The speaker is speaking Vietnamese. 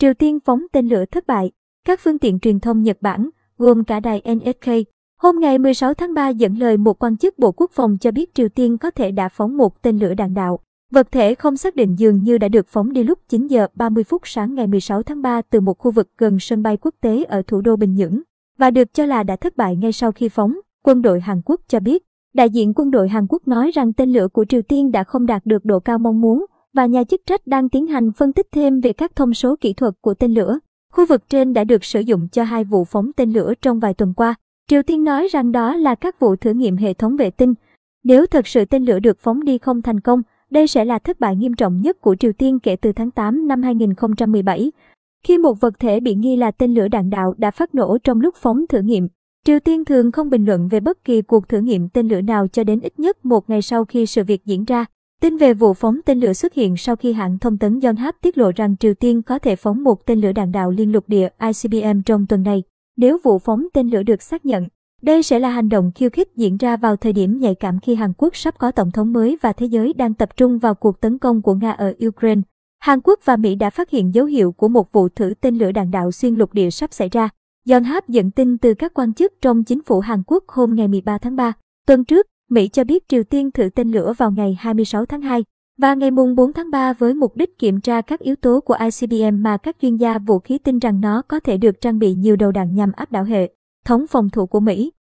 Triều Tiên phóng tên lửa thất bại. Các phương tiện truyền thông Nhật Bản, gồm cả đài NHK, hôm ngày 16 tháng 3 dẫn lời một quan chức Bộ Quốc phòng cho biết Triều Tiên có thể đã phóng một tên lửa đạn đạo. Vật thể không xác định dường như đã được phóng đi lúc 9 giờ 30 phút sáng ngày 16 tháng 3 từ một khu vực gần sân bay quốc tế ở thủ đô Bình Nhưỡng và được cho là đã thất bại ngay sau khi phóng, quân đội Hàn Quốc cho biết. Đại diện quân đội Hàn Quốc nói rằng tên lửa của Triều Tiên đã không đạt được độ cao mong muốn và nhà chức trách đang tiến hành phân tích thêm về các thông số kỹ thuật của tên lửa. Khu vực trên đã được sử dụng cho hai vụ phóng tên lửa trong vài tuần qua. Triều Tiên nói rằng đó là các vụ thử nghiệm hệ thống vệ tinh. Nếu thật sự tên lửa được phóng đi không thành công, đây sẽ là thất bại nghiêm trọng nhất của Triều Tiên kể từ tháng 8 năm 2017, khi một vật thể bị nghi là tên lửa đạn đạo đã phát nổ trong lúc phóng thử nghiệm. Triều Tiên thường không bình luận về bất kỳ cuộc thử nghiệm tên lửa nào cho đến ít nhất một ngày sau khi sự việc diễn ra. Tin về vụ phóng tên lửa xuất hiện sau khi hãng thông tấn Yonhap tiết lộ rằng Triều Tiên có thể phóng một tên lửa đạn đạo liên lục địa ICBM trong tuần này. Nếu vụ phóng tên lửa được xác nhận, đây sẽ là hành động khiêu khích diễn ra vào thời điểm nhạy cảm khi Hàn Quốc sắp có tổng thống mới và thế giới đang tập trung vào cuộc tấn công của Nga ở Ukraine. Hàn Quốc và Mỹ đã phát hiện dấu hiệu của một vụ thử tên lửa đạn đạo xuyên lục địa sắp xảy ra. Yonhap dẫn tin từ các quan chức trong chính phủ Hàn Quốc hôm ngày 13 tháng 3. Tuần trước, Mỹ cho biết Triều Tiên thử tên lửa vào ngày 26 tháng 2 và ngày mùng 4 tháng 3 với mục đích kiểm tra các yếu tố của ICBM mà các chuyên gia vũ khí tin rằng nó có thể được trang bị nhiều đầu đạn nhằm áp đảo hệ thống phòng thủ của Mỹ.